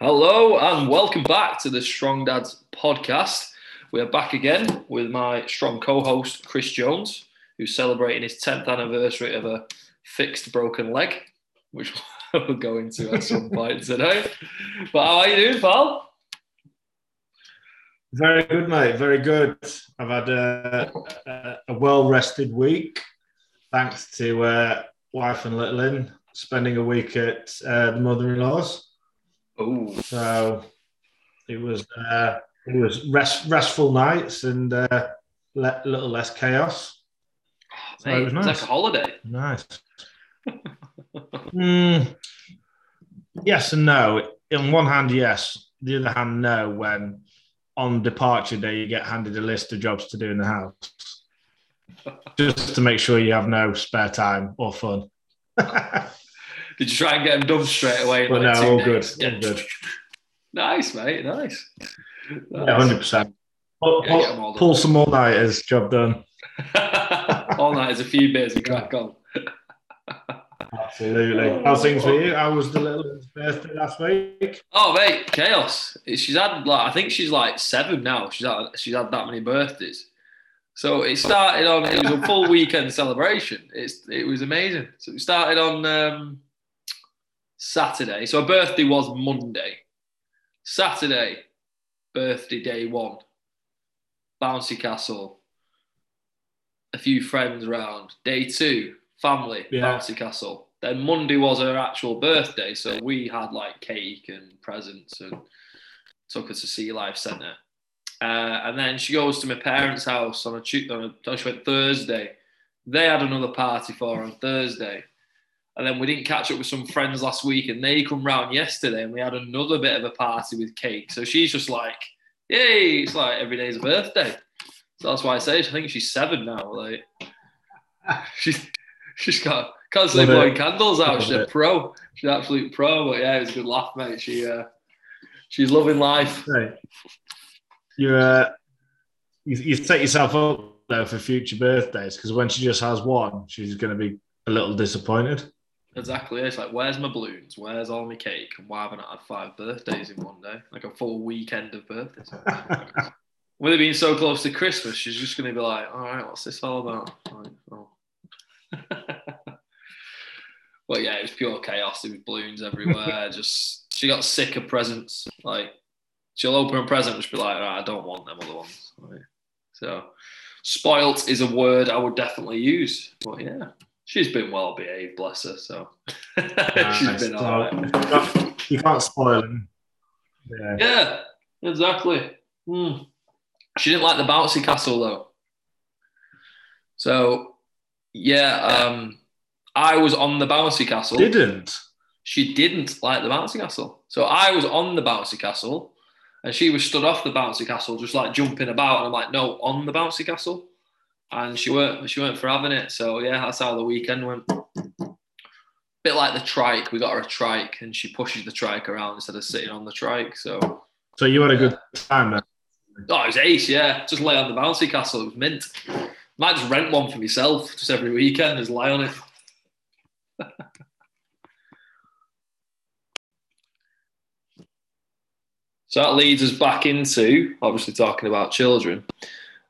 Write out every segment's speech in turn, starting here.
Hello and welcome back to the Strong Dads podcast. We are back again with my strong co-host Chris Jones, who's celebrating his 10th anniversary of a fixed broken leg, which we'll go into at some point today. But how are you doing, pal? Very good, mate. Very good. I've had a, a, a well-rested week, thanks to uh, wife and little in spending a week at uh, the mother-in-law's. Oh, So it was uh, it was rest, restful nights and uh, le- little less chaos. So mate, it was it's nice. like a holiday. Nice. Mm, yes and no. On one hand, yes. The other hand, no. When on departure day you get handed a list of jobs to do in the house, just to make sure you have no spare time or fun. Did you try and get them done straight away? But like no, all good, all good. Nice, mate. Nice. Yeah, hundred percent. Pull, Yeah, get 'em all done. pull some all nighters, job done. All night is a few beers and crack on. Absolutely. How's things for you? How was the little birthday last week? Oh mate, chaos. She's had like I think she's like seven now. She's had she's had that many birthdays. So it started on it was a full weekend celebration. It's it was amazing. So it started on um, Saturday. So her birthday was Monday. Saturday, birthday day one. Bouncy castle. A few friends around. Day two, family, Yeah. bouncy castle. Then Monday was her actual birthday, so we had like cake and presents and took her to Sea Life Centre. Uh, and then she goes to my parents' house on a, on a she went Thursday. They had another party for her on Thursday. And then we didn't catch up with some friends last week, and they come round yesterday, and we had another bit of a party with cake. So she's just like, "Yay!" It's like every day's a birthday. So that's why I say I think she's seven now. Like she's she's got constantly Love it. blowing candles out. Love she's a pro. She's an absolute pro. But yeah, it was a good laugh, mate. She uh, she's loving life. Hey, you uh, you, you set yourself up though for future birthdays because when she just has one, she's going to be a little disappointed. Exactly. It's like, where's my balloons? Where's all my cake? And why haven't I had five birthdays in one day? Like a full weekend of birthdays. With it being so close to Christmas, she's just going to be like, all right, what's this all about? Like, oh. but yeah, it was pure chaos. There was balloons everywhere. just she got sick of presents. Like she'll open a present and she'll be like, right, I don't want them other ones. Like, so spoilt is a word I would definitely use. But yeah, she's been well behaved, bless her. So she's Nice. been all right. You can't- spoil them. Yeah. Yeah, exactly. Hmm. She didn't like the bouncy castle though. So, yeah, um, I was on the bouncy castle. Didn't. She didn't like the bouncy castle. So I was on the bouncy castle, and she was stood off the bouncy castle, just like jumping about. And I'm like, no, on the bouncy castle. And she weren't. She weren't for having it. So yeah, that's how the weekend went. Bit like the trike. We got her a trike, and she pushes the trike around instead of sitting on the trike. So So you had a good time then. Oh, it was ace, yeah. Just lay on the bouncy castle. It was mint. Might just rent one for myself just every weekend, just lie on it. so that leads us back into obviously talking about children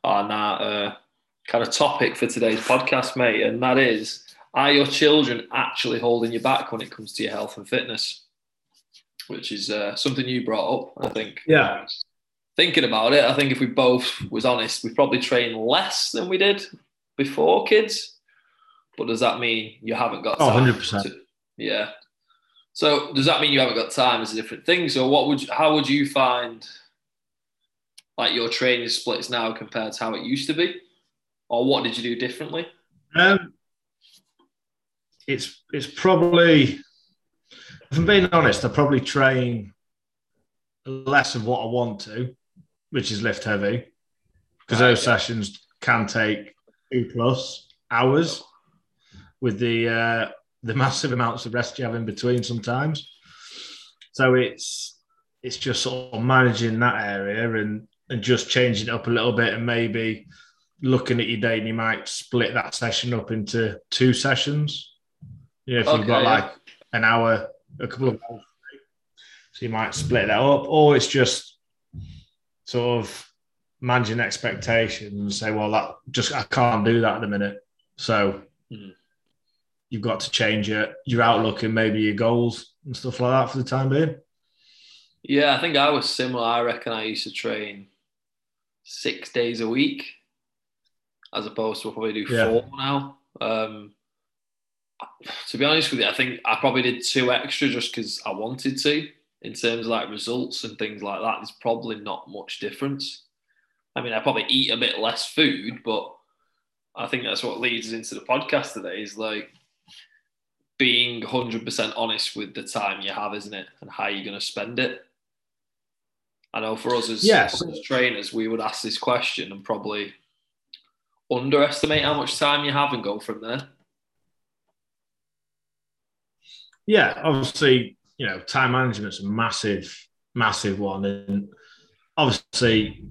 on our uh, kind of topic for today's podcast, mate. And that is are your children actually holding you back when it comes to your health and fitness? Which is uh, something you brought up, I think Yeah. thinking about it, I think if we both was honest, we probably train less than we did before kids. But does that mean you haven't got Oh, 100%. yeah. So does that mean you haven't got time? Is a different thing. So what would how would you find like your training splits now compared to how it used to be, or what did you do differently? Um, it's it's probably, if I'm being honest, I probably train less of what I want to, which is lift heavy, because those yeah. sessions can take two plus hours with the uh, the massive amounts of rest you have in between sometimes. So it's it's just sort of managing that area and and just changing it up a little bit and maybe looking at your day and you might split that session up into two sessions. You know, if Okay, you've got yeah. like an hour, a couple of hours, So you might split that up, or it's just sort of managing expectations and say, well, that just I can't do that at the minute. So mm-hmm. you've got to change your your outlook and maybe your goals and stuff like that for the time being. Yeah, I think I was similar. I reckon I used to train six days a week, as opposed to probably do yeah. four now. Um, to be honest with you, I think I probably did two extra just because I wanted to. In terms of like results and things like that, there's probably not much difference. I mean, I probably eat a bit less food, but I think that's what leads us into the podcast today is like being 100% honest with the time you have, isn't it? And how you're going to spend it. I know for us as, yes. as trainers, we would ask this question and probably underestimate how much time you have and go from there. Yeah, obviously, you know, time management's a massive, massive one. And obviously,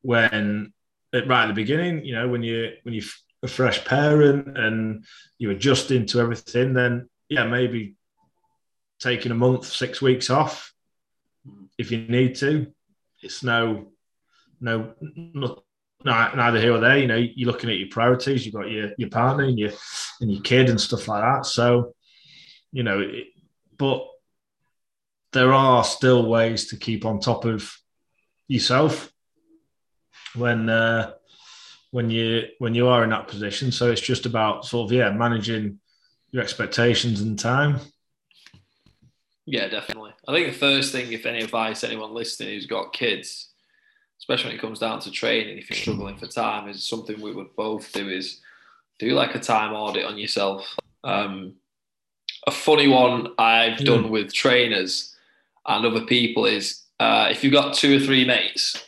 when right at the beginning, you know, when you when you're a fresh parent and you're adjusting to everything, then yeah, maybe taking a month, six weeks off if you need to. It's no, no, no, neither here or there. You know, you're looking at your priorities. You've got your your partner and your and your kid and stuff like that. So, you know, it, but there are still ways to keep on top of yourself when uh, when you when you are in that position. So it's just about sort of yeah managing your expectations and time. Yeah, definitely. I think the first thing, if any advice anyone listening who's got kids, especially when it comes down to training, if you're struggling for time, is something we would both do is do like a time audit on yourself. Um, a funny one I've mm. done with trainers and other people is uh, if you've got two or three mates,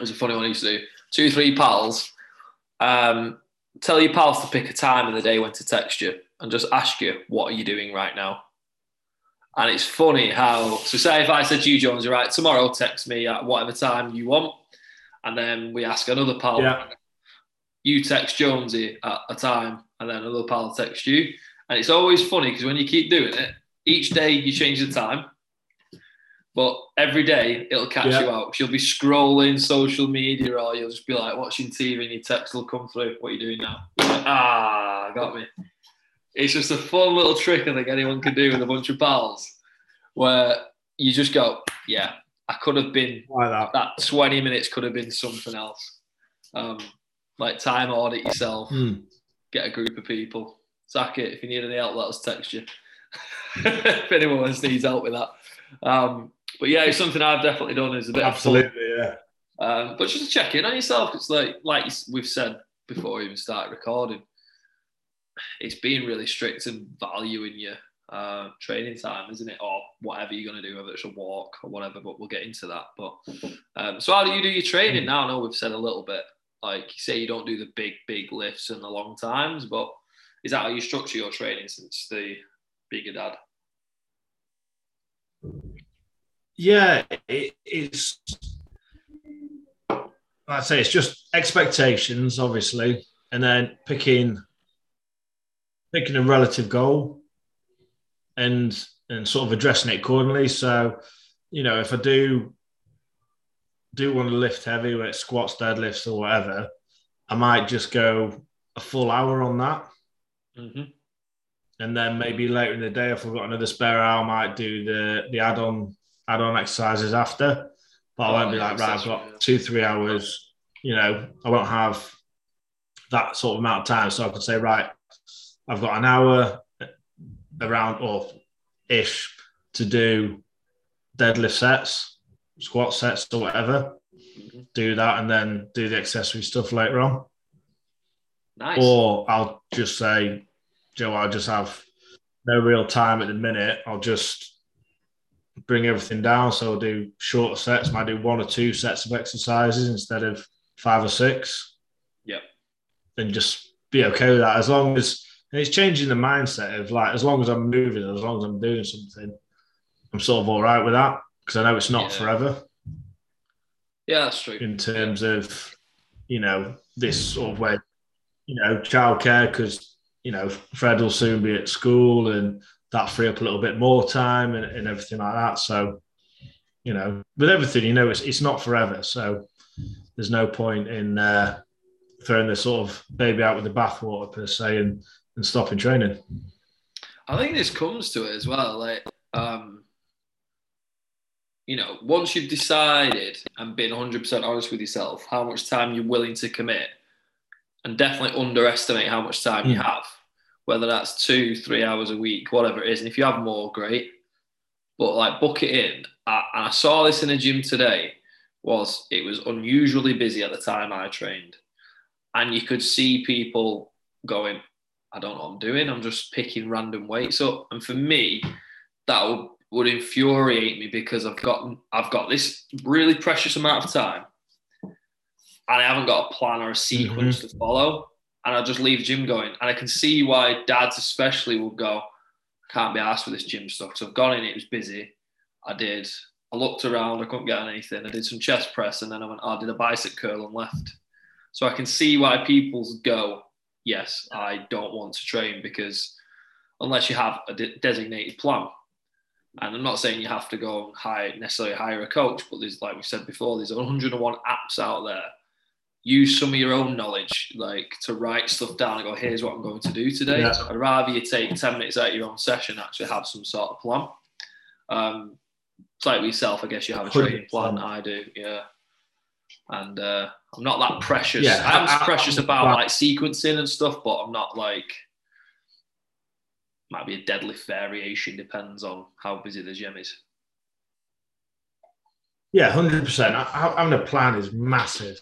it's a funny one I used to do, two or three pals, um, tell your pals to pick a time in the day when to text you and just ask you, what are you doing right now? And it's funny how, so say if I said to you, Jones, right, tomorrow text me at whatever time you want. And then we ask another pal, yeah. you text Jonesy at a time, and then another pal text you. And it's always funny because when you keep doing it, each day you change the time, but every day it'll catch yeah. you out. You'll be scrolling social media or you'll just be like watching TV and your text will come through. What are you doing now? Like, ah, got me. It's just a fun little trick I think anyone can do with a bunch of pals where you just go, yeah, I could have been that. that 20 minutes could have been something else. Um, like time audit yourself, mm. get a group of people, sack it. If you need any help, let us text you. if anyone needs help with that. Um, but yeah, it's something I've definitely done. Is a bit absolutely, yeah. Um, but just check in on yourself. It's like like we've said before we even start recording it's being really strict and valuing your uh, training time, isn't it? Or whatever you're going to do, whether it's a walk or whatever, but we'll get into that. But um, so, how do you do your training now? I know we've said a little bit, like you say, you don't do the big, big lifts and the long times, but is that how you structure your training since the bigger dad? Yeah, it, it's. I'd say it's just expectations, obviously, and then picking picking a relative goal and and sort of addressing it accordingly. So, you know, if I do do want to lift heavy, whether it's squats, deadlifts, or whatever, I might just go a full hour on that. Mm-hmm. And then maybe later in the day, if I've got another spare hour, I might do the the add-on add-on exercises after. But I won't be like, right, I've got two, three hours, you know, I won't have that sort of amount of time. So I could say, right, I've got an hour around or ish to do deadlift sets, squat sets, or whatever. Mm-hmm. Do that and then do the accessory stuff later on. Nice. Or I'll just say, Joe, I'll just have no real time at the minute. I'll just bring everything down. So I'll do shorter sets. I might do one or two sets of exercises instead of five or six. Yeah. And just be okay with that as long as and it's changing the mindset of like, as long as I'm moving, as long as I'm doing something, I'm sort of all right with that because I know it's not yeah. forever. Yeah, that's true. In terms of, you know, this sort of way, you know, childcare because you know Fred will soon be at school and that free up a little bit more time and, and everything like that. So, you know, with everything, you know, it's it's not forever. So there's no point in uh, throwing this sort of baby out with the bathwater per se and, and stopping training. I think this comes to it as well. Like, um, you know, once you've decided and been 100% honest with yourself, how much time you're willing to commit, and definitely underestimate how much time you hmm. have, whether that's two, three hours a week, whatever it is. And if you have more, great. But like, book it in. I, and I saw this in a gym today. Was it was unusually busy at the time I trained, and you could see people going, I don't know what I'm doing. I'm just picking random weights up. And for me, that would would infuriate me because I've got I've got this really precious amount of time and I haven't got a plan or a sequence mm-hmm. to follow. And I just leave gym going. And I can see why dads especially will go, I can't be asked for this gym stuff. So I've gone in, it was busy. I did. I looked around, I couldn't get anything. I did some chest press and then I went, oh, I did a bicep curl and left. So I can see why people go, yes, I don't want to train because unless you have a de- designated plan, and I'm not saying you have to go and hire necessarily hire a coach, but there's like we said before, there's 101 apps out there. Use some of your own knowledge, like to write stuff down and go, here's what I'm going to do today. Yeah. I'd rather you take 10 minutes out of your own session, actually have some sort of plan. Um, it's like yourself, I guess you have a training plan. I do, yeah. And uh, I'm not that precious. Yeah, I'm I, precious I, about I, like sequencing and stuff, but I'm not like might be a deadlift variation, depends on how busy the gym is. Yeah, hundred percent. Having a plan is massive,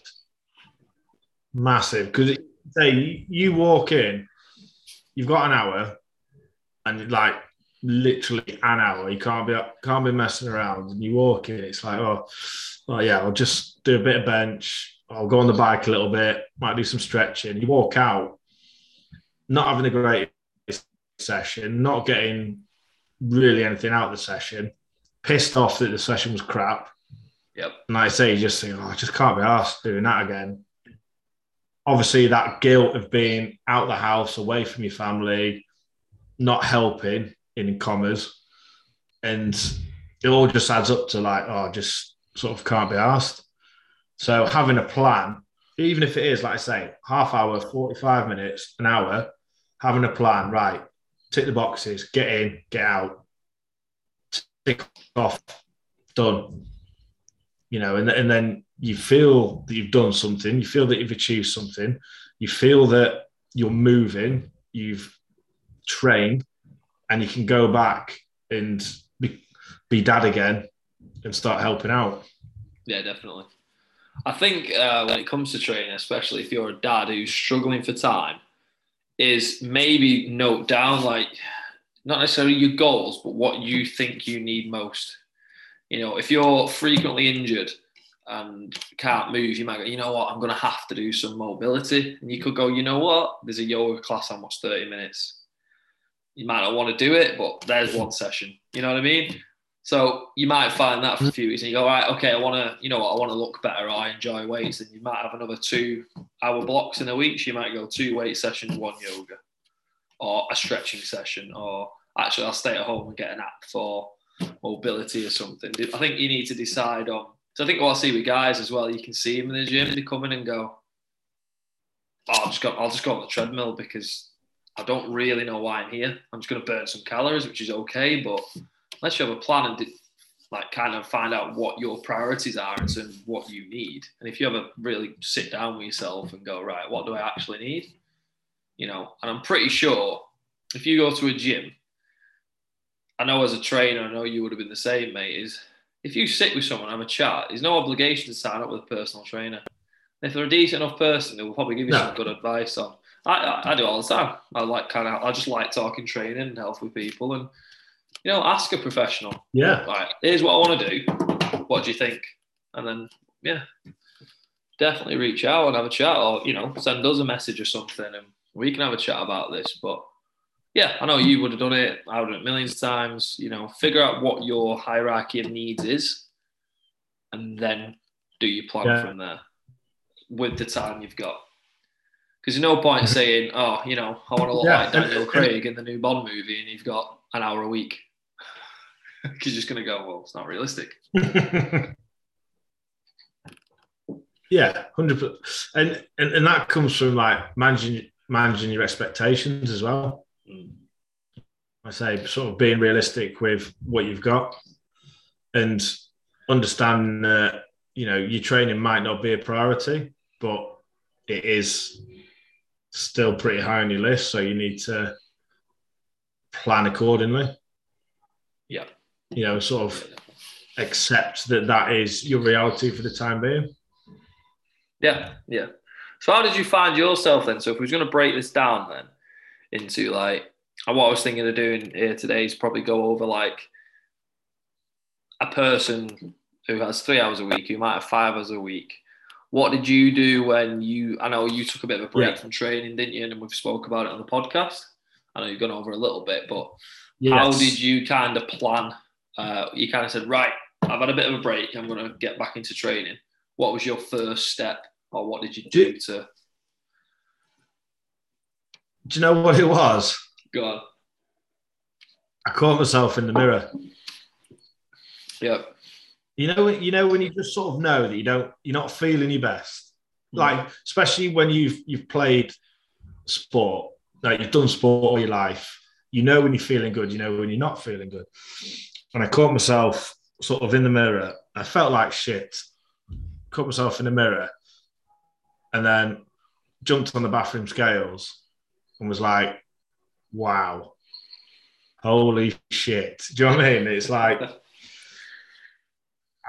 massive. Because say you walk in, you've got an hour, and like literally an hour. You can't be can't be messing around. And you walk in, it's like, oh, oh yeah, I'll just do a bit of bench. I'll go on the bike a little bit. Might do some stretching. You walk out, not having a great session, not getting really anything out of the session, pissed off that the session was crap. Yep. And I say, you just think, oh, I just can't be asked doing that again. Obviously, that guilt of being out the house, away from your family, not helping in commas, and it all just adds up to like, oh, just sort of can't be asked. So having a plan, even if it is, like I say, half hour, 45 minutes, an hour, having a plan, right, tick the boxes, get in, get out, tick off, done. You know, and, and then you feel that you've done something, you feel that you've achieved something, you feel that you're moving, you've trained, and you can go back and be, be dad again and start helping out. Yeah, definitely. I think uh, when it comes to training, especially if you're a dad who's struggling for time, is maybe note down like not necessarily your goals, but what you think you need most. You know, if you're frequently injured and can't move, you might go, you know what, I'm going to have to do some mobility. And you could go, you know what, there's a yoga class what's 30 minutes. You might not want to do it, but there's one session. You know what I mean? So you might find that for a few weeks, and you go, right, okay, I want to, you know what, I want to look better, I enjoy weights, and you might have another two-hour blocks in a week. So you might go two weight sessions, one yoga, or a stretching session, or actually I'll stay at home and get an app for mobility or something. I think you need to decide on. So I think what I see with guys as well, you can see them in the gym, they come in and go, oh, I'll just go, I'll just go on the treadmill because I don't really know why I'm here. I'm just going to burn some calories, which is okay, but unless you have a plan and like kind of find out what your priorities are and what you need. And if you ever really sit down with yourself and go, right, what do I actually need? You know, and I'm pretty sure if you go to a gym, I know as a trainer, I know you would have been the same, mate, is if you sit with someone, have a chat, there's no obligation to sign up with a personal trainer. If they're a decent enough person, they will probably give you no. some good advice on. I, I, do all the time. I like kind of, I just like talking training and health with people and you know, ask a professional. Yeah. Right. Here's what I want to do. What do you think? And then, yeah, definitely reach out and have a chat, or you know, send us a message or something, and we can have a chat about this. But yeah, I know you would have done it. I would have done it millions of times. You know, figure out what your hierarchy of needs is, and then do your plan yeah. from there with the time you've got. Because there's no point saying, oh, you know, I want to look yeah. like Daniel Craig in the new Bond movie, and you've got an hour a week. Because you're just going to go, well, it's not realistic. yeah, hundred percent, and, and and that comes from like managing managing your expectations as well. Mm. I say sort of being realistic with what you've got and understanding that you know your training might not be a priority, but it is still pretty high on your list. So you need to plan accordingly. Yeah. You know, sort of accept that that is your reality for the time being. Yeah, yeah. So how did you find yourself then? So if we are going to break this down then into like and what I was thinking of doing here today is probably go over like a person who has three hours a week, who might have five hours a week. What did you do when you? I know you took a bit of a break yeah. from training, didn't you? And we've spoke about it on the podcast. I know you've gone over a little bit, but yes. how did you kind of plan? Uh, you kind of said, right, I've had a bit of a break. I'm going to get back into training. What was your first step, or what did you do, do to? Do you know what it was? Go on. I caught myself in the mirror. Yep. You know, you know when you just sort of know that you don't, you're not feeling your best. Mm. Like especially when you've you've played sport, like you've done sport all your life. You know when you're feeling good. You know when you're not feeling good. And I caught myself sort of in the mirror. I felt like shit. Caught myself in the mirror, and then jumped on the bathroom scales and was like, "Wow, holy shit!" Do you know what I mean? It's like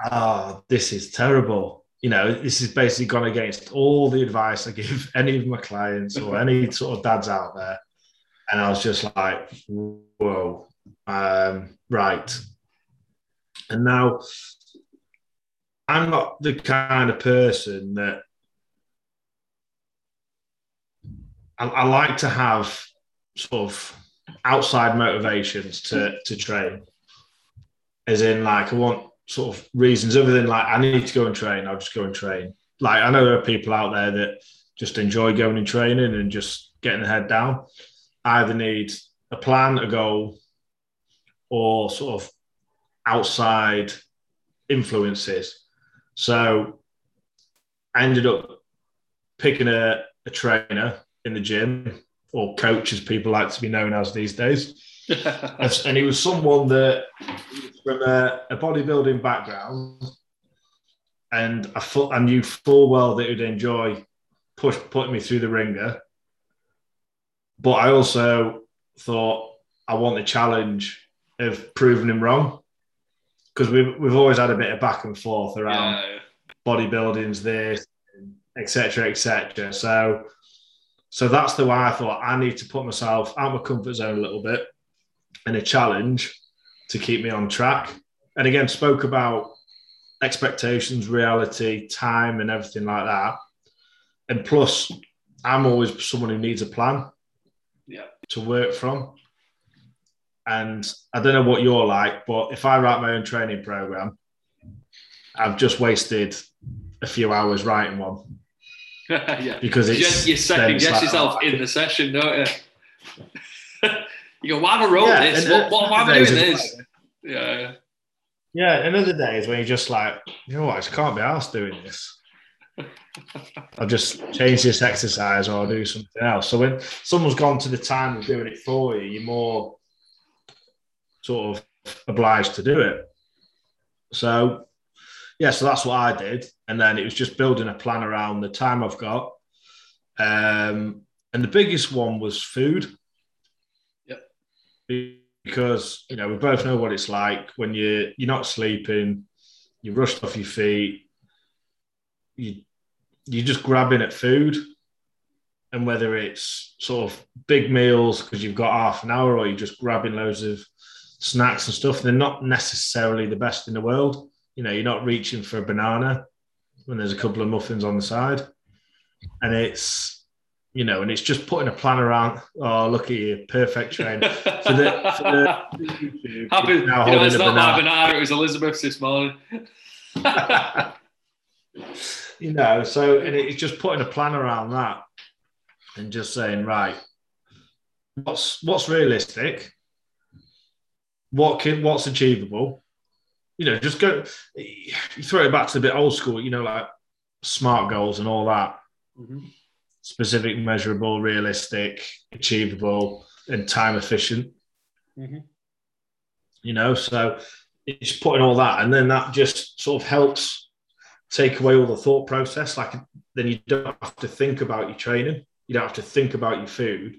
oh, this is terrible. You know, this is basically gone against all the advice I give any of my clients or any sort of dads out there. And I was just like, whoa, um, right. And now I'm not the kind of person that I, I like to have sort of outside motivations to to train. As in, like, I want sort of reasons other than like I need to go and train, I'll just go and train. Like I know there are people out there that just enjoy going and training and just getting their head down. I either need a plan, a goal, or sort of outside influences. So I ended up picking a, a trainer in the gym or coach, as people like to be known as these days. and he was someone that from a, a bodybuilding background, and I, I knew full well that he'd enjoy push putting me through the ringer. But I also thought I want the challenge of proving him wrong because we've we've always had a bit of back and forth around yeah. bodybuilding's this, etc., etc. So, so that's the way I thought I need to put myself out of my comfort zone a little bit and a challenge to keep me on track. And again, spoke about expectations, reality, time, and everything like that. And plus, I'm always someone who needs a plan yeah. to work from. And I don't know what you're like, but if I write my own training program, I've just wasted a few hours writing one. yeah. Because it's you second guess like, yourself oh, in the session, don't you? You go, why have I wrote yeah, this? What, what, why am I doing this? Yeah. Yeah, and other days when you're just like, you know what, I can't be asked doing this. I'll just change this exercise or I'll do something else. So when someone's gone to the time of doing it for you, you're more sort of obliged to do it. So yeah, so that's what I did. And then it was just building a plan around the time I've got. Um, and the biggest one was food because you know we both know what it's like when you you're not sleeping, you're rushed off your feet, you you're just grabbing at food, and whether it's sort of big meals because you've got half an hour, or you're just grabbing loads of snacks and stuff, they're not necessarily the best in the world. You know, you're not reaching for a banana when there's a couple of muffins on the side, and it's you know, and it's just putting a plan around. Oh, look at you, perfect train. For the, for the YouTube, Happy, you know, it's not banana. my banana. It was Elizabeth's this morning. you know, so and it's just putting a plan around that, and just saying, right, what's what's realistic, what can what's achievable. You know, just go. You throw it back to a bit old school. You know, like smart goals and all that. Mhm. Specific, measurable, realistic, achievable, and time efficient. Mhm. You know, so it's putting all that, and then that just sort of helps take away all the thought process. Like then you don't have to think about your training. You don't have to think about your food.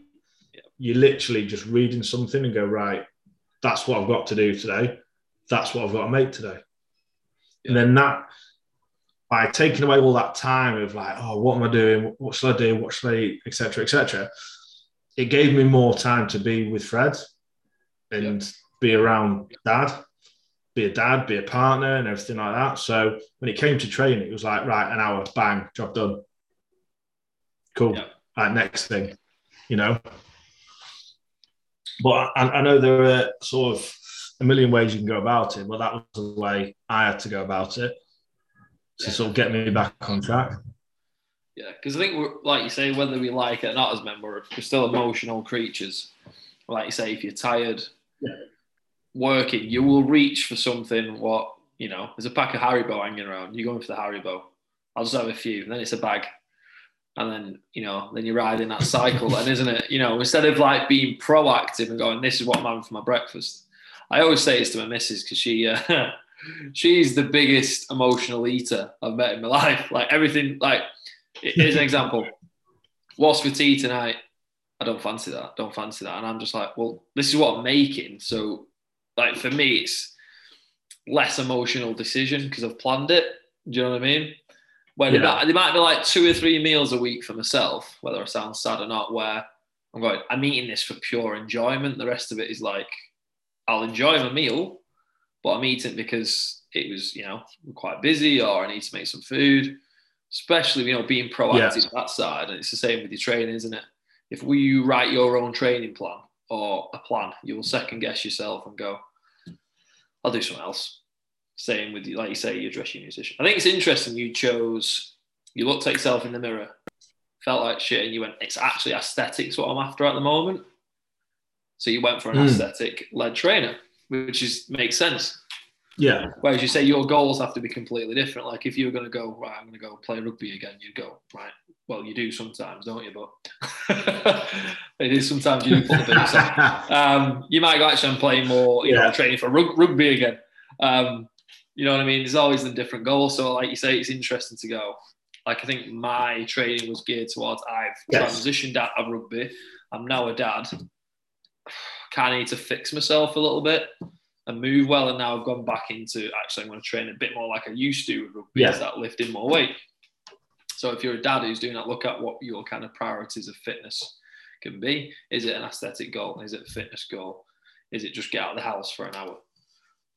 You're literally just reading something and go right. That's what I've got to do today. That's what I've got to make today. And then that by taking away all that time of like, oh, what am I doing? What should I do? What should I eat? Etc. Etc. It gave me more time to be with Fred and be around dad, be a dad, be a partner, and everything like that. So when it came to training, it was like, right, an hour, bang, job done. Cool. Yeah. Right, next thing, you know. But I, I know there are sort of a million ways you can go about it, but that was the way I had to go about it to Yeah. sort of get me back on track. Yeah, because I think we're like you say, whether we like it or not as men, we're, we're still emotional creatures. Like you say, if you're tired Yeah. working, you will reach for something. What you know, there's a pack of Haribo hanging around. You're going for the Haribo. I'll just have a few, and then it's a bag, and then you know, then you're riding that cycle. then isn't it? You know, instead of like being proactive and going, "This is what I'm having for my breakfast." I always say this to my missus because she. Uh, She's the biggest emotional eater I've met in my life. Like everything, like here's an example. What's for tea tonight? I don't fancy that. Don't fancy that. And I'm just like, well, this is what I'm making. So, like for me, it's less emotional decision because I've planned it. Do you know what I mean? Where Yeah. might, might be like two or three meals a week for myself, whether I sound sad or not, where I'm going, I'm eating this for pure enjoyment. The rest of it is like, I'll enjoy my meal, but I'm eating because it was, you know, quite busy or I need to make some food. Especially, you know, being proactive Yeah. that side. And it's the same with your training, isn't it? If we you write your own training plan or a plan, you will second guess yourself and go, I'll do something else. Same with you, like you say, you're dressing musician. I think it's interesting you chose, you looked at yourself in the mirror, felt like shit, and you went, it's actually aesthetics what I'm after at the moment. So you went for an Mm. aesthetic led trainer, which is makes sense. Yeah. Whereas you say your goals have to be completely different. Like if you were going to go, right, I'm going to go play rugby again, you'd go, right, well, you do sometimes, don't you? But it is sometimes you do put the boots on. Um, you might go, actually, I'm playing more, you know, training for rug- rugby again. Um, you know what I mean? There's always the different goals. So, like you say, it's interesting to go. Like I think my training was geared towards I've Yes. transitioned out of rugby. I'm now a dad. Kind of need to fix myself a little bit and move well. And now I've gone back into actually I'm going to train a bit more like I used to with rugby. Yeah. Is that lifting more weight? So if you're a dad who's doing that, look at what your kind of priorities of fitness can be. Is it an aesthetic goal? Is it a fitness goal? Is it just get out of the house for an hour?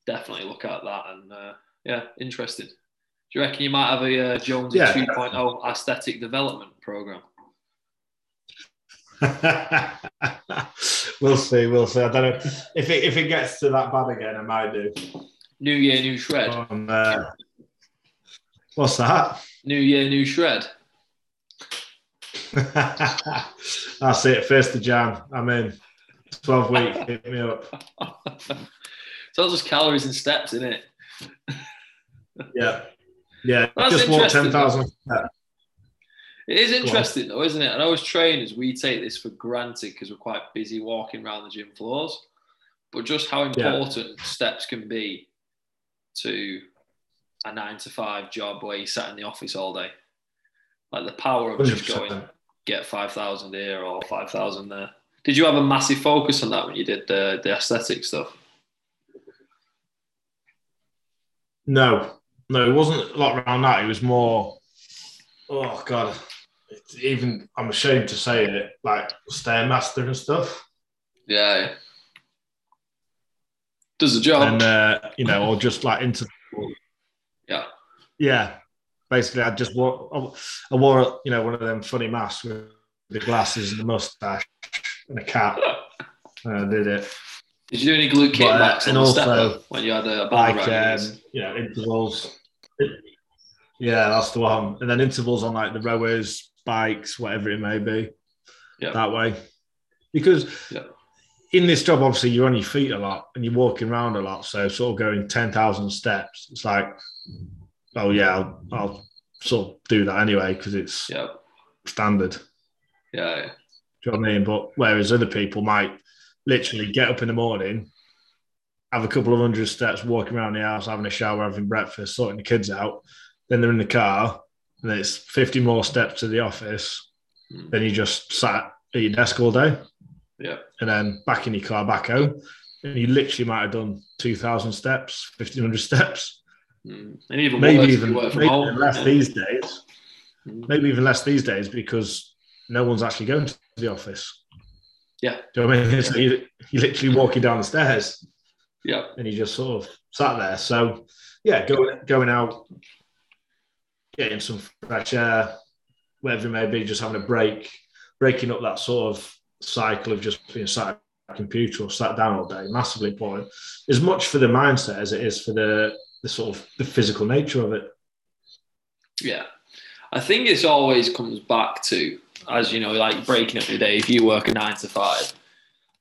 Definitely look at that. And uh, yeah, interesting. Do you reckon you might have a uh, Jones Yeah. 2.0 aesthetic development program? we'll see. We'll see. I don't know if it if it gets to that bad again. I might do. New year, new shred. Um, uh, what's that? New year, new shred. That's it. First of Jan. I'm in. Twelve weeks. Hit me up. It's all just calories and steps, isn't it? Yeah. Yeah. That's just walk ten thousand. steps. It is interesting though, isn't it? And as trainers, we take this for granted because we're quite busy walking around the gym floors. But just how important steps can be to a nine to five job where you sat in the office all day. Like the power of just going get five thousand here or five thousand there. Did you have a massive focus on that when you did the, the aesthetic stuff? No, no, it wasn't a lot around that. It was more. Oh God, it's even I'm ashamed to say it. Like stairmaster and stuff. Yeah. Does the job. and uh, you know, or just like into Yeah. yeah. Basically, I just wore I wore you know one of them funny masks with the glasses and the mustache and a cap. And I did it Did you do any glute But, uh, kickbacks and also, when you had a like around um, you know intervals. Yeah, that's the one. And then intervals on like the rowers, bikes, whatever it may be. Yeah. That way, because Yeah. in this job, obviously, you're on your feet a lot and you're walking around a lot. So, sort of going 10,000 steps, it's like, oh, yeah, I'll, I'll sort of do that anyway because it's Yeah. standard. Yeah. Do you know what I mean? But whereas other people might literally get up in the morning, have a couple of hundred steps, walking around the house, having a shower, having breakfast, sorting the kids out, then they're in the car, and it's 50 more steps to the office. Mm. Then you just sat at your desk all day, Yeah. and then back in your car, back home. And you literally might have done 2,000 steps, 1,500 steps, Mm. And even maybe even, you work from maybe home. less Yeah. these days. Mm. Maybe even less these days because no one's actually going to the office. Yeah. Do you know what I mean? So you, you're literally walking down the stairs Yeah. and you just sort of sat there. So, yeah, going going out, getting some fresh air, whatever it may be, just having a break, breaking up that sort of cycle of just being sat at a computer or sat down all day, massively important. As much for the mindset as it is for the the sort of the physical nature of it. Yeah. I think it's always comes back to, as you know, like breaking up your day. If you work a nine to five,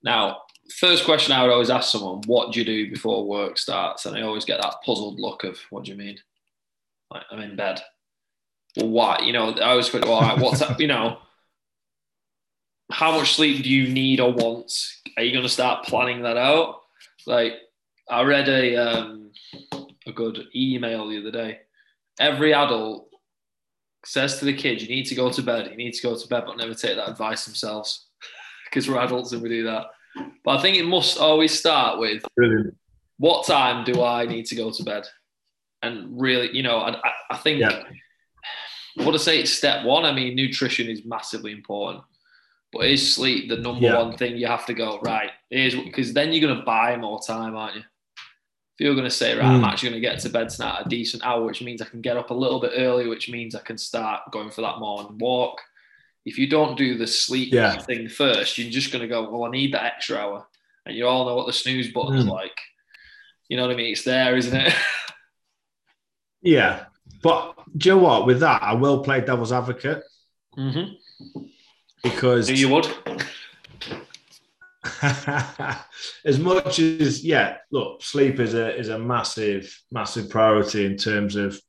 now, first question I would always ask someone, what do you do before work starts? And I always get that puzzled look of, what do you mean? Like, I'm in bed. Well, why? You know, I always think, well, all right, what's up? You know, how much sleep do you need or want? Are you going to start planning that out? Like, I read a um, a good email the other day. Every adult says to the kid, "You need to go to bed. You need to go to bed," but never take that advice themselves because we're adults and we do that. But I think it must always start with Brilliant. what time do I need to go to bed? And really, you know, I, I, I think Yeah. What I say it's step one. I mean, nutrition is massively important, but is sleep the number Yeah. one thing you have to go right? Is because then you're going to buy more time, aren't you? If you're going to say, right, I'm Mm. actually going to get to bed tonight at a decent hour, which means I can get up a little bit early, which means I can start going for that morning walk. If you don't do the sleep Yeah. thing first, you're just going to go, well, I need that extra hour. And you all know what the snooze button is Mm. like. You know what I mean? It's there, isn't it? Yeah. But do you know what? With that, I will play devil's advocate mm-hmm. because you would. as much as yeah, look, sleep is a is a massive, massive priority in terms of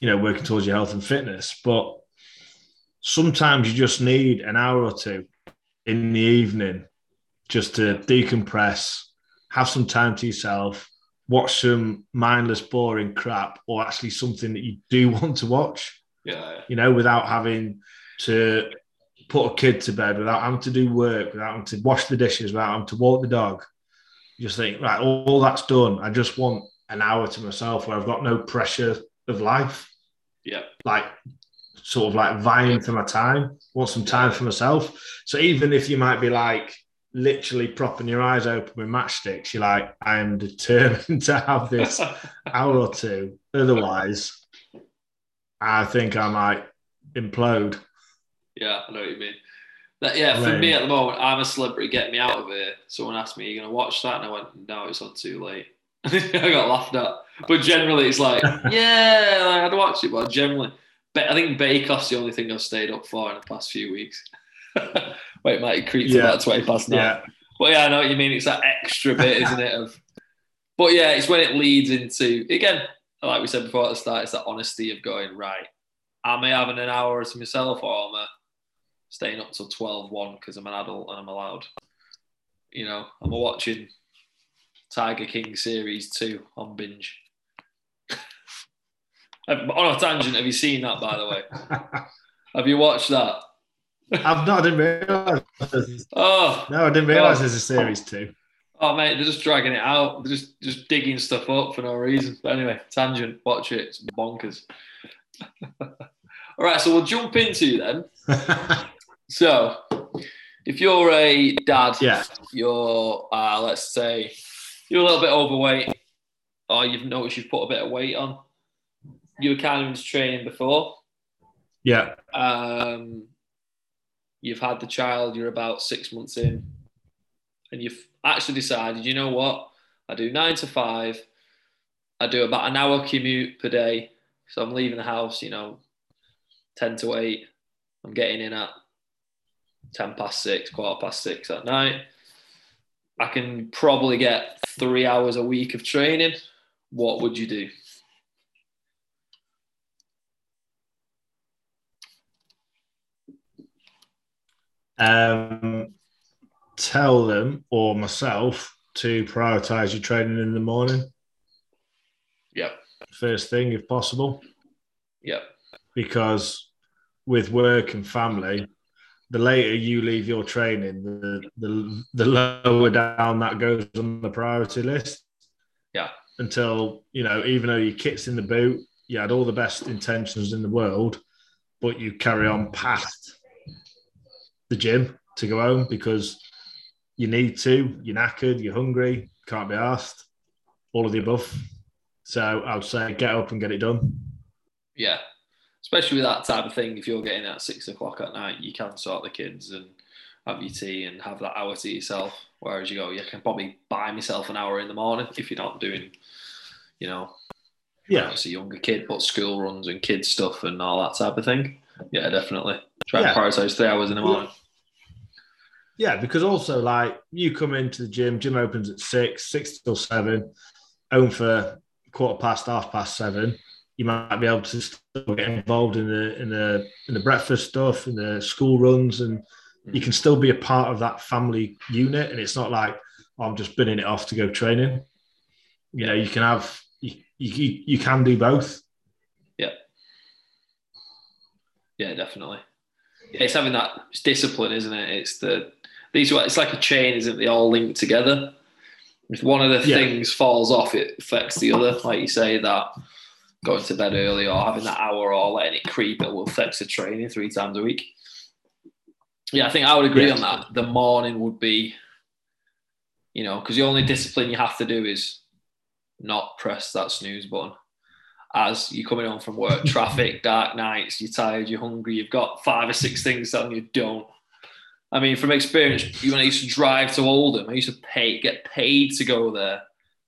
you know working towards your health and fitness. But sometimes you just need an hour or two in the evening just to decompress, have some time to yourself, watch some mindless, boring crap, or actually something that you do want to watch Yeah. you know, without having to put a kid to bed, without having to do work, without having to wash the dishes, without having to walk the dog. You just think, right, all, all that's done. I just want an hour to myself where I've got no pressure of life. Yeah. Like sort of like vying for my time, want some time for myself. So even if you might be like literally propping your eyes open with matchsticks, you're like, I am determined to have this hour or two. Otherwise, I think I might implode. Yeah, I know what you mean. That, yeah, for me at the moment, I'm a celebrity. Get me out of here. Someone asked me, "Are you going to watch that?" And I went, "No, it's on too late." I got laughed at. But generally, it's like, yeah, I'd watch it. But generally, I think Bake Off's the only thing I've stayed up for in the past few weeks. Wait, might creep to Yeah. about twenty past nine. Yeah. But yeah, I know what you mean. It's that extra bit, isn't it? Of, but yeah, it's when it leads into again, like we said before at the start, it's that honesty of going right. Am I having an hour to myself, or am I staying up till 12 1 because I'm an adult and I'm allowed? You know, I'm watching Tiger King series two on binge? on a tangent, have you seen that by the way? Have you watched that? I've not, I didn't realise. Oh, No, I didn't realise there's a series two. Oh mate, they're just dragging it out. They're just just digging stuff up for no reason. But anyway, tangent. Watch it. It's bonkers. All right, so we'll jump into then. So, if you're a dad, yeah. you're uh, let's say you're a little bit overweight, or you've noticed you've put a bit of weight on. You were kind of into training before. Yeah. Um, you've had the child. You're about six months in, and you've actually decided, you know what? I do nine to five. I do about an hour commute per day. So I'm leaving the house, you know, 10 to 8. I'm getting in at 10 past 6, quarter past 6 at night. I can probably get three hours a week of training, what would you do? Um, tell them or myself to prioritize your training in the morning. Yep. First thing, if possible. Yep. Because with work and family, the later you leave your training, the, the, the lower down that goes on the priority list. Yeah. Until, you know, even though your kit's in the boot, you had all the best intentions in the world, but you carry on past the gym to go home because you need to, you're knackered, you're hungry, can't be asked, all of the above. So I would say get up and get it done. Yeah. Especially with that type of thing, if you're getting at six o'clock at night, you can sort the kids and have your tea and have that hour to yourself. Whereas you go, you can probably buy myself an hour in the morning if you're not doing, you know, Yeah. it's a younger kid, but school runs and kids stuff and all that type of thing. Yeah, definitely. Try and Yeah. prioritize three hours in the morning. Yeah, because also like you come into the gym, gym opens at six, six till seven, home for quarter past, half past seven. You might be able to still get involved in the in the in the breakfast stuff, in the school runs, and you can still be a part of that family unit. And it's not like oh, I'm just binning it off to go training. You know, you can have you you, you can do both. Yeah, Yeah, definitely. It's having that it's discipline, isn't it? It's the these it's like a chain, isn't it? They all link together. If one of the Yeah. things falls off, it affects the other. Like you say, that going to bed early or having that hour or letting it creep, it will affect the training three times a week. Yeah, I think I would agree Yeah. on that. The morning would be, you know, because the only discipline you have to do is not press that snooze button. As you're coming home from work, traffic, dark nights, you're tired, you're hungry, you've got five or six things telling you don't. I mean, from experience, you when I used to drive to Oldham, I used to pay get paid to go there.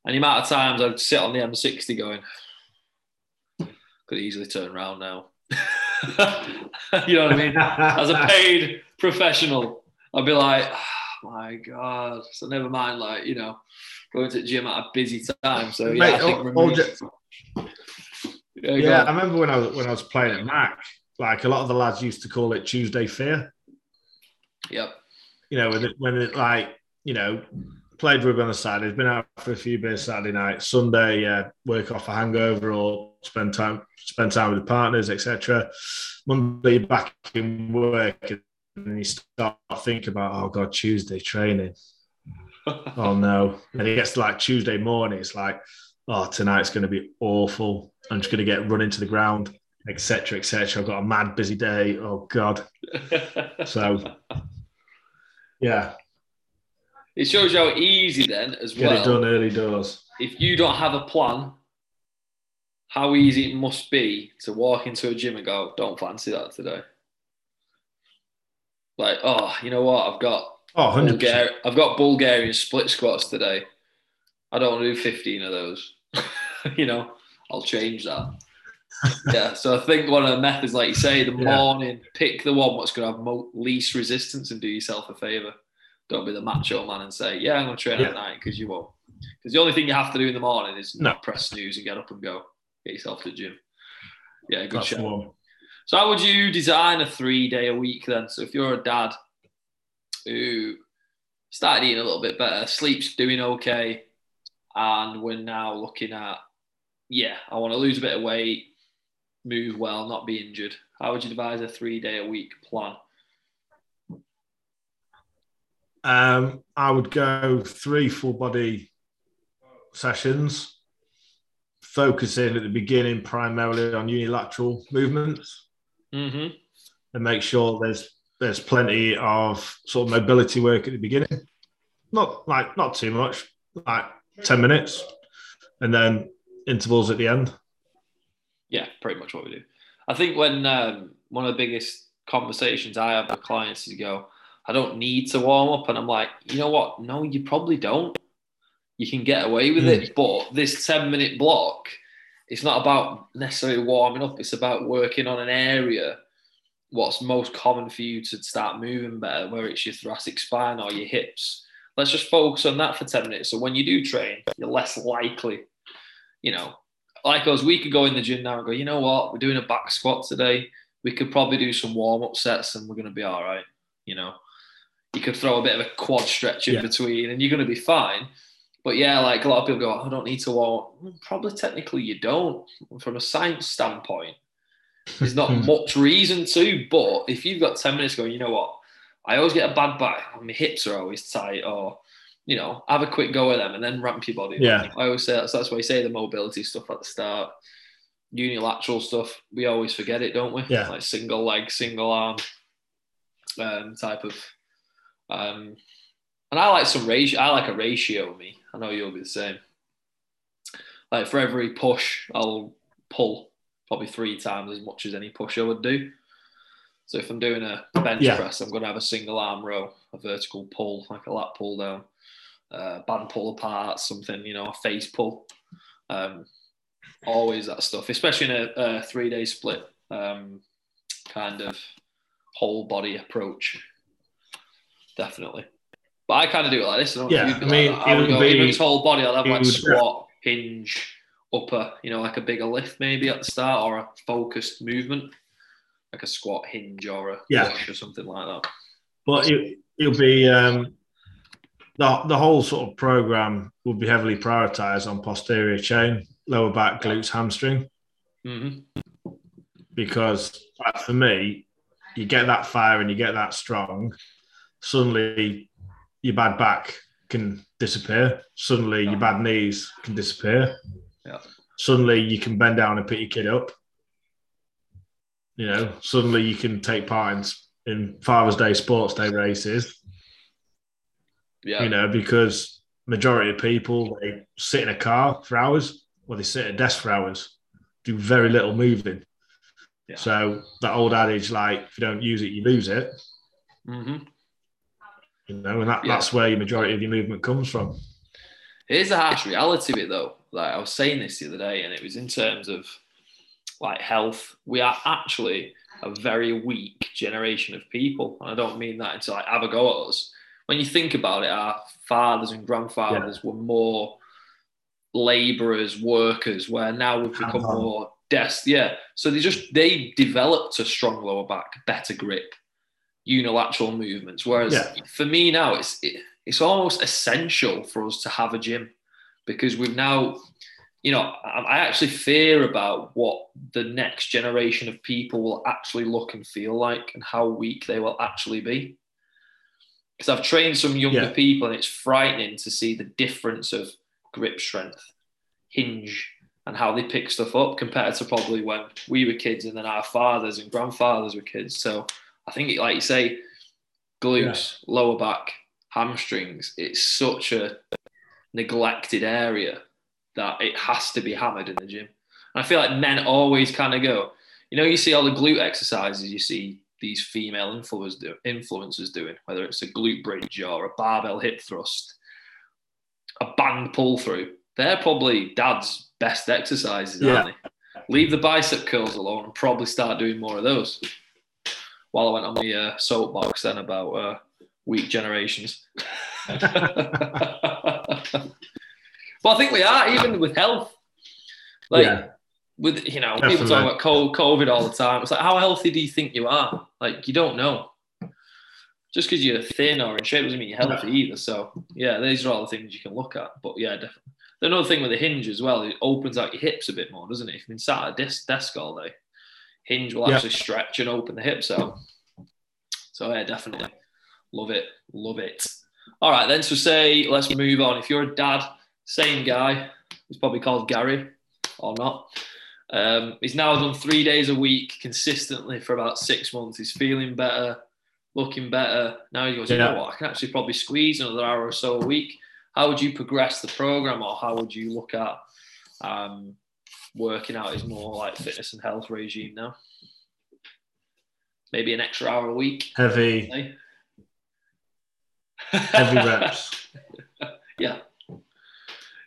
And the amount of times I'd sit on the M60 going, could easily turn around now. you know what I mean? As a paid professional, I'd be like, oh my God. So never mind, like, you know, going to the gym at a busy time. So yeah, Mate, I think all- remove- all ju- yeah, Yeah. I remember when I was when I was playing at Mac, like a lot of the lads used to call it Tuesday Fear. Yep. You know, when it, when it like you know played rugby on a Saturday, been out for a few beers Saturday night, Sunday, yeah, work off a hangover or spend time spend time with the partners, etc. Monday you're back in work and you start thinking about oh god Tuesday training. oh no. And it gets to like Tuesday morning, it's like, oh, tonight's going to be awful. I'm just going to get run into the ground, etc., etc. I've got a mad busy day. Oh God. So, yeah, it shows you how easy then as get well. it done early doors. if you don't have a plan, how easy it must be to walk into a gym and go, don't fancy that today. Like, oh, you know what? I've got Oh, 100%. Bulgar- I've got Bulgarian split squats today. I don't want to do 15 of those. you know, I'll change that. yeah, so I think one of the methods, like you say, the Yeah. morning, pick the one what's going to have mo- least resistance and do yourself a favor. Don't be the macho man and say, "Yeah, I'm going to train Yeah. at night," because you won't. Because the only thing you have to do in the morning is No. not press snooze and get up and go. Get yourself to the gym. Yeah, good That's show. So how would you design a three day a week then? So if you're a dad who started eating a little bit better, sleep's doing okay, and we're now looking at, yeah, I want to lose a bit of weight, move well, not be injured. How would you devise a three day a week plan? Um, I would go three full body sessions, focusing at the beginning primarily on unilateral movements. Mm-hmm. and make sure there's there's plenty of sort of mobility work at the beginning. Not like not too much, like 10 minutes, and then intervals at the end. Yeah, pretty much what we do. I think when um, one of the biggest conversations I have with clients is go, I don't need to warm up. And I'm like, you know what? No, you probably don't. You can get away with it. But this 10 minute block, it's not about necessarily warming up. It's about working on an area what's most common for you to start moving better, whether it's your thoracic spine or your hips. let's just focus on that for 10 minutes. So when you do train, you're less likely, you know, like us, we could go in the gym now and go, you know what, we're doing a back squat today. We could probably do some warm up sets and we're going to be all right. You know, you could throw a bit of a quad stretch in Yeah. between and you're going to be fine. But yeah, like a lot of people go, I don't need to warm. up." Probably technically you don't. From a science standpoint, there's not hmm. much reason to. But if you've got 10 minutes going, you know what? I always get a bad back. My hips are always tight, or you know, have a quick go at them and then ramp your body. Yeah. I always say that's, that's why you say the mobility stuff at the start. Unilateral stuff, we always forget it, don't we? Yeah. Like single leg, single arm, um, type of. Um, and I like some ratio. I like a ratio. of Me, I know you'll be the same. Like for every push, I'll pull probably three times as much as any push I would do. So if I'm doing a bench Yeah. press, I'm going to have a single arm row, a vertical pull, like a lat pull down, uh, band pull apart, something, you know, a face pull. Um, always that stuff, especially in a, a three day split um, kind of whole body approach. Definitely. But I kind of do it like this. I don't Yeah, I mean, like. I would go, be- even whole body, I'll have like squat, hinge, upper, you know, like a bigger lift maybe at the start or a focused movement, like a squat hinge or a Yeah. push or something like that. But it, it'll be um, the, the whole sort of program will be heavily prioritized on posterior chain, lower back, glutes, hamstring, hmm because like, for me, you get that fire and you get that strong, suddenly your bad back can disappear. Suddenly your bad knees can disappear. Yeah. Suddenly you can bend down and pick your kid up. You know, suddenly you can take part in, in Father's Day, Sports Day races. Yeah. you know, because majority of people they sit in a car for hours or they sit at a desk for hours, do very little moving. Yeah. So that old adage, like if you don't use it, you lose it, hmm you know, and that, Yeah. that's where your majority of your movement comes from. Here's the harsh reality of it, though. Like I was saying this the other day, and it was in terms of like health. We are actually a very weak generation of people, and I don't mean that to like have a go at us. When you think about it, our fathers and grandfathers were more laborers, workers, where now we've become Hands-on. more desk. Yeah, so they just they developed a strong lower back, better grip, unilateral movements. Whereas Yeah. for me now, it's it, it's almost essential for us to have a gym because we've now, you know, I actually fear about what the next generation of people will actually look and feel like and how weak they will actually be. Because I've trained some younger Yeah. people and it's frightening to see the difference of grip strength, hinge, and how they pick stuff up compared to probably when we were kids and then our fathers and grandfathers were kids. So I think, like you say, glutes, lower back, hamstrings, it's such a neglected area that it has to be hammered in the gym. And I feel like men always kind of go, you know, you see all the glute exercises you see these female influencers, doing, whether it's a glute bridge or a barbell hip thrust, a band pull through. They're probably dad's best exercises, aren't they? Leave the bicep curls alone and probably start doing more of those. While I went on the uh, soapbox then about uh, weak generations. well, I think we are, even with health. Like, yeah, with you know Definitely. people talk about COVID all the time. It's like how healthy do you think you are? Like you don't know. Just because you're thin or in shape doesn't mean you're healthy either. So yeah, these are all the things you can look at. But yeah, definitely. Another thing with the hinge as well, it opens out your hips a bit more, doesn't it? If you've been sat at a desk, desk all day, hinge will Yeah. actually stretch and open the hips out. So yeah, definitely love it, love it. All right, then. So say let's move on. If you're a dad, same guy, he's probably called Gary or not. Um, he's now done three days a week consistently for about six months. He's feeling better, looking better. Now he goes, you know what? I can actually probably squeeze another hour or so a week. How would you progress the program, or how would you look at um, working out his more like fitness and health regime now? Maybe an extra hour a week. heavy, heavy reps. yeah.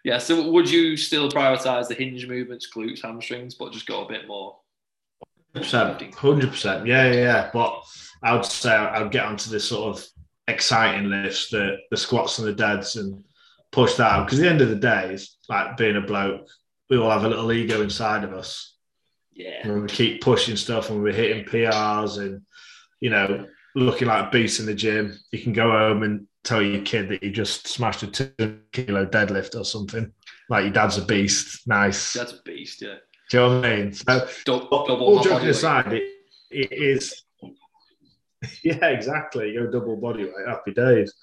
Yeah. So would you still prioritize the hinge movements, glutes, hamstrings, but just go a bit more? Hundred percent, yeah, yeah, yeah. But I would say I would get onto this sort of exciting lifts, the the squats and the deads, and push that out. Because at the end of the day, it's like being a bloke. We all have a little ego inside of us. Yeah. When we keep pushing stuff and we're hitting PRs and you know looking like a beast in the gym, you can go home and tell your kid that you just smashed a two kilo deadlift or something. Like your dad's a beast. Nice. That's a beast, yeah. Do you know what I mean? So, double, double all joking aside, it, it is. Yeah, exactly. Go double body weight, happy days.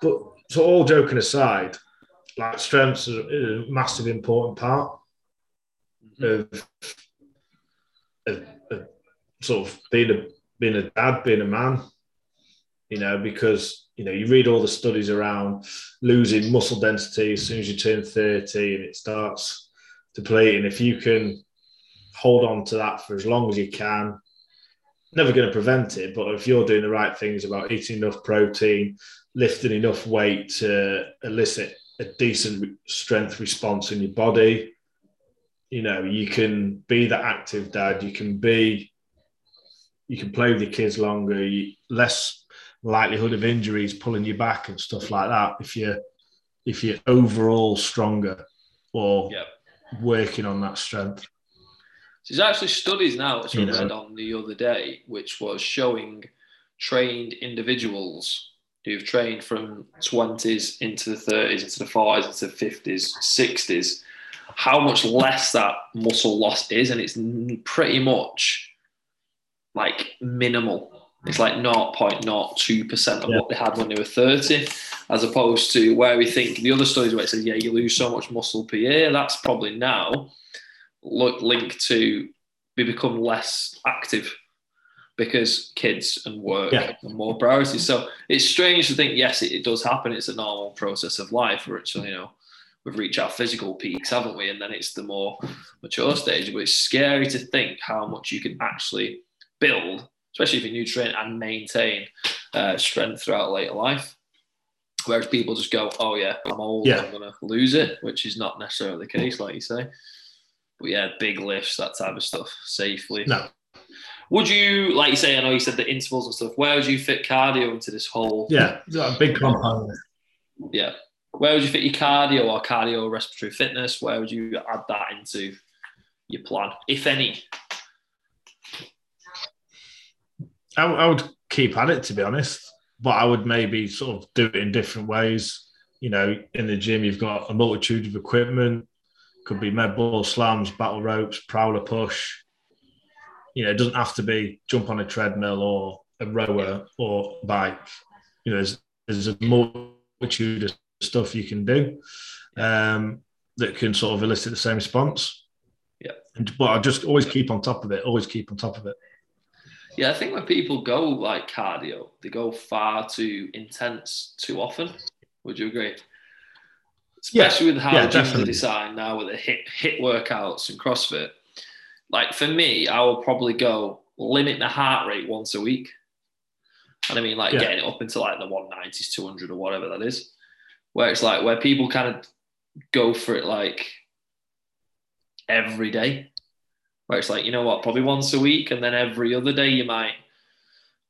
But so, all joking aside, like strengths is a massive important part mm-hmm. of, of, of, sort of being a being a dad, being a man. You know, because you know you read all the studies around losing muscle density as soon as you turn thirty, and it starts depleting. If you can hold on to that for as long as you can. Never going to prevent it, but if you're doing the right things about eating enough protein, lifting enough weight to elicit a decent strength response in your body, you know, you can be that active dad. You can be, you can play with your kids longer. Less likelihood of injuries pulling you back and stuff like that. If you're, if you're overall stronger or yep. working on that strength. There's actually studies now, which I read on the other day, which was showing trained individuals who've trained from 20s into the 30s, into the 40s, into the 50s, 60s, how much less that muscle loss is. And it's pretty much like minimal. It's like 0.02% of yeah. what they had when they were 30, as opposed to where we think the other studies where it says, yeah, you lose so much muscle per year. That's probably now look linked to we become less active because kids and work yeah. are more priorities. So it's strange to think, yes, it, it, does happen. It's a normal process of life, where it's, you know we've reached our physical peaks, haven't we? And then it's the more mature stage. But it's scary to think how much you can actually build, especially if you're train and maintain uh, strength throughout later life. Whereas people just go, oh yeah, I'm old, yeah. I'm gonna lose it, which is not necessarily the case, like you say. But yeah, big lifts, that type of stuff, safely. No. Would you, like you say, I know you said the intervals and stuff. Where would you fit cardio into this whole? Yeah, a big component. Yeah. Where would you fit your cardio or cardio respiratory fitness? Where would you add that into your plan, if any? I, I would keep at it, to be honest, but I would maybe sort of do it in different ways. You know, in the gym, you've got a multitude of equipment could be med ball slams, battle ropes, prowler push. You know, it doesn't have to be jump on a treadmill or a rower or bike. You know, there's, there's a multitude of stuff you can do um, that can sort of elicit the same response. Yeah. But I just always keep on top of it, always keep on top of it. Yeah, I think when people go like cardio, they go far too intense too often. Would you agree? especially yeah, with how yeah, gyms definitely. are designed now with the HIIT HIIT workouts and CrossFit. Like for me, I will probably go limit the heart rate once a week. And I mean, like yeah. getting it up into like the 190s, 200 or whatever that is, where it's like where people kind of go for it like every day, where it's like, you know what, probably once a week. And then every other day you might,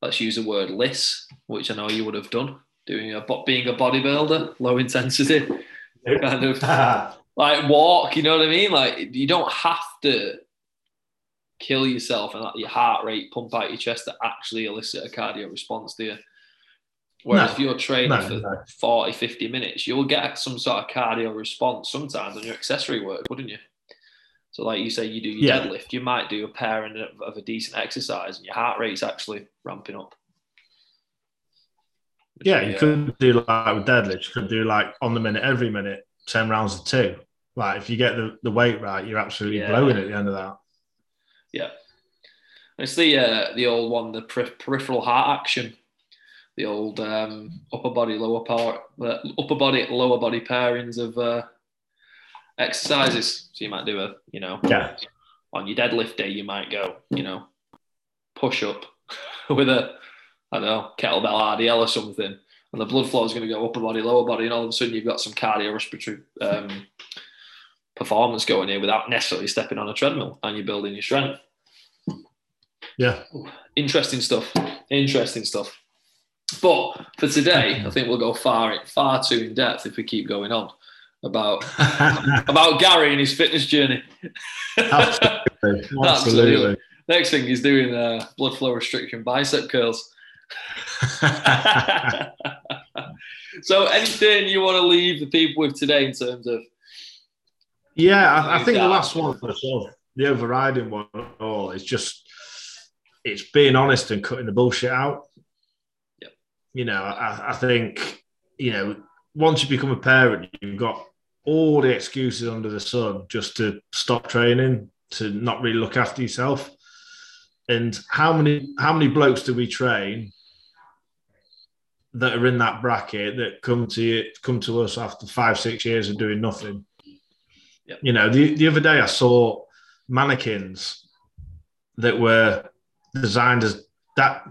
let's use the word LISS, which I know you would have done doing a being a bodybuilder, low intensity kind of like walk. You know what I mean? Like you don't have to kill yourself and let your heart rate pump out your chest to actually elicit a cardio response, do you? Whereas no, if you're training no, for no. 40, 50 minutes, you'll get some sort of cardio response sometimes on your accessory work, wouldn't you? So, like you say, you do your yeah. deadlift, you might do a pairing of a decent exercise, and your heart rate's actually ramping up. Yeah, you could do like with deadlift. You could do like on the minute, every minute, ten rounds of two. Like if you get the, the weight right, you're absolutely yeah. blowing at the end of that. Yeah, it's the uh, the old one, the peripheral heart action, the old um, upper body lower part, uh, upper body lower body pairings of uh, exercises. So you might do a you know yeah. on your deadlift day, you might go you know push up with a I don't know, kettlebell RDL or something, and the blood flow is going to go upper body, lower body, and all of a sudden you've got some cardiorespiratory um, performance going here without necessarily stepping on a treadmill, and you're building your strength. Yeah, interesting stuff. Interesting stuff. But for today, I think we'll go far far too in depth if we keep going on about about Gary and his fitness journey. Absolutely. Absolutely. Next thing he's doing uh, blood flow restriction bicep curls. so, anything you want to leave the people with today in terms of? Yeah, I, I think the last one, of the overriding one, all is just it's being honest and cutting the bullshit out. Yep. You know, I, I think you know once you become a parent, you've got all the excuses under the sun just to stop training, to not really look after yourself. And how many how many blokes do we train that are in that bracket that come to you, come to us after five six years of doing nothing? Yep. You know, the, the other day I saw mannequins that were designed as that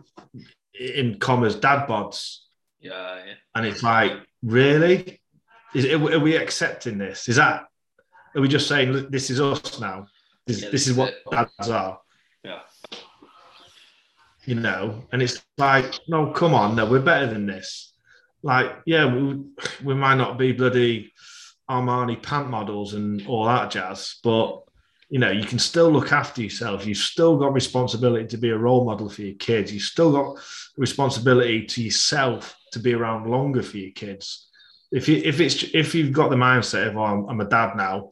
in commas dad bods. Yeah, yeah. And it's like, really? Is, are we accepting this? Is that, are we just saying, this is us now? This, Yeah, this is what it. dads are? Yeah. You know? And it's like, no, come on, no, we're better than this. Like, yeah, we, we might not be bloody Armani pant models and all that jazz, but you know, you can still look after yourself. You've still got responsibility to be a role model for your kids. You've still got responsibility to yourself to be around longer for your kids. If you if it's if you've got the mindset of oh, I'm, a dad now,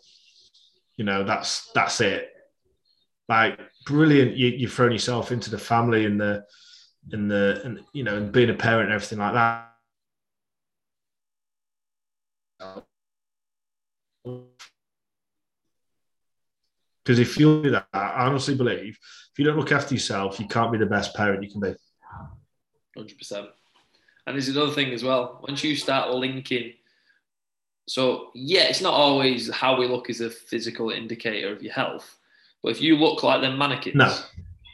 you know that's that's it. Like brilliant, you, you've thrown yourself into the family and the and the and you know and being a parent and everything like that. Because if you do that, I honestly believe if you don't look after yourself, you can't be the best parent you can be. Hundred percent. And there's another thing as well. Once you start linking, so yeah, it's not always how we look is a physical indicator of your health. But if you look like them mannequins, No.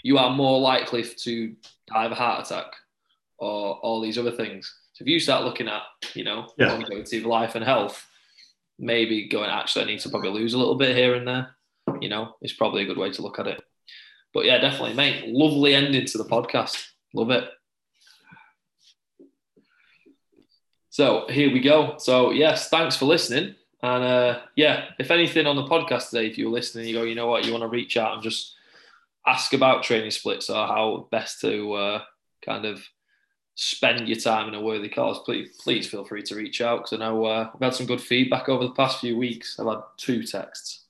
you are more likely to die of a heart attack or all these other things. So if you start looking at, you know, Yeah. longevity of life and health, maybe going actually I need to probably lose a little bit here and there. You know, it's probably a good way to look at it. But yeah, definitely, mate. Lovely ending to the podcast. Love it. So here we go. So yes, thanks for listening. And uh, yeah, if anything on the podcast today, if you're listening, you go, you know what, you want to reach out and just ask about training splits or how best to uh, kind of spend your time in a worthy cause, please please feel free to reach out because I know uh, we've had some good feedback over the past few weeks. I've had two texts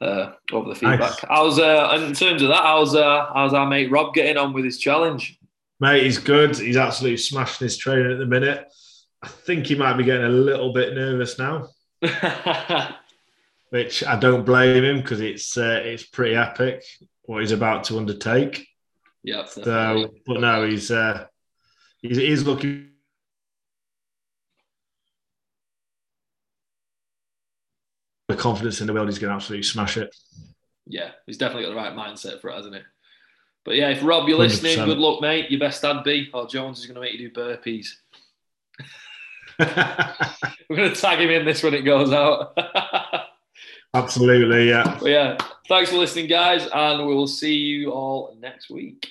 uh, over the feedback. Nice. How's uh, in terms of that? How's uh, how's our mate Rob getting on with his challenge? Mate, he's good. He's absolutely smashing his training at the minute. I think he might be getting a little bit nervous now, which I don't blame him because it's uh, it's pretty epic what he's about to undertake. yeah, So, but no, he's uh, he's, he's looking. The confidence in the world, he's going to absolutely smash it. yeah, he's definitely got the right mindset for it, hasn't he? But yeah, if Rob, you're listening, 100%. good luck, mate. Your best dad be, or Jones is going to make you do burpees. We're going to tag him in this when it goes out. absolutely, yeah. but yeah, thanks for listening, guys, and we will see you all next week.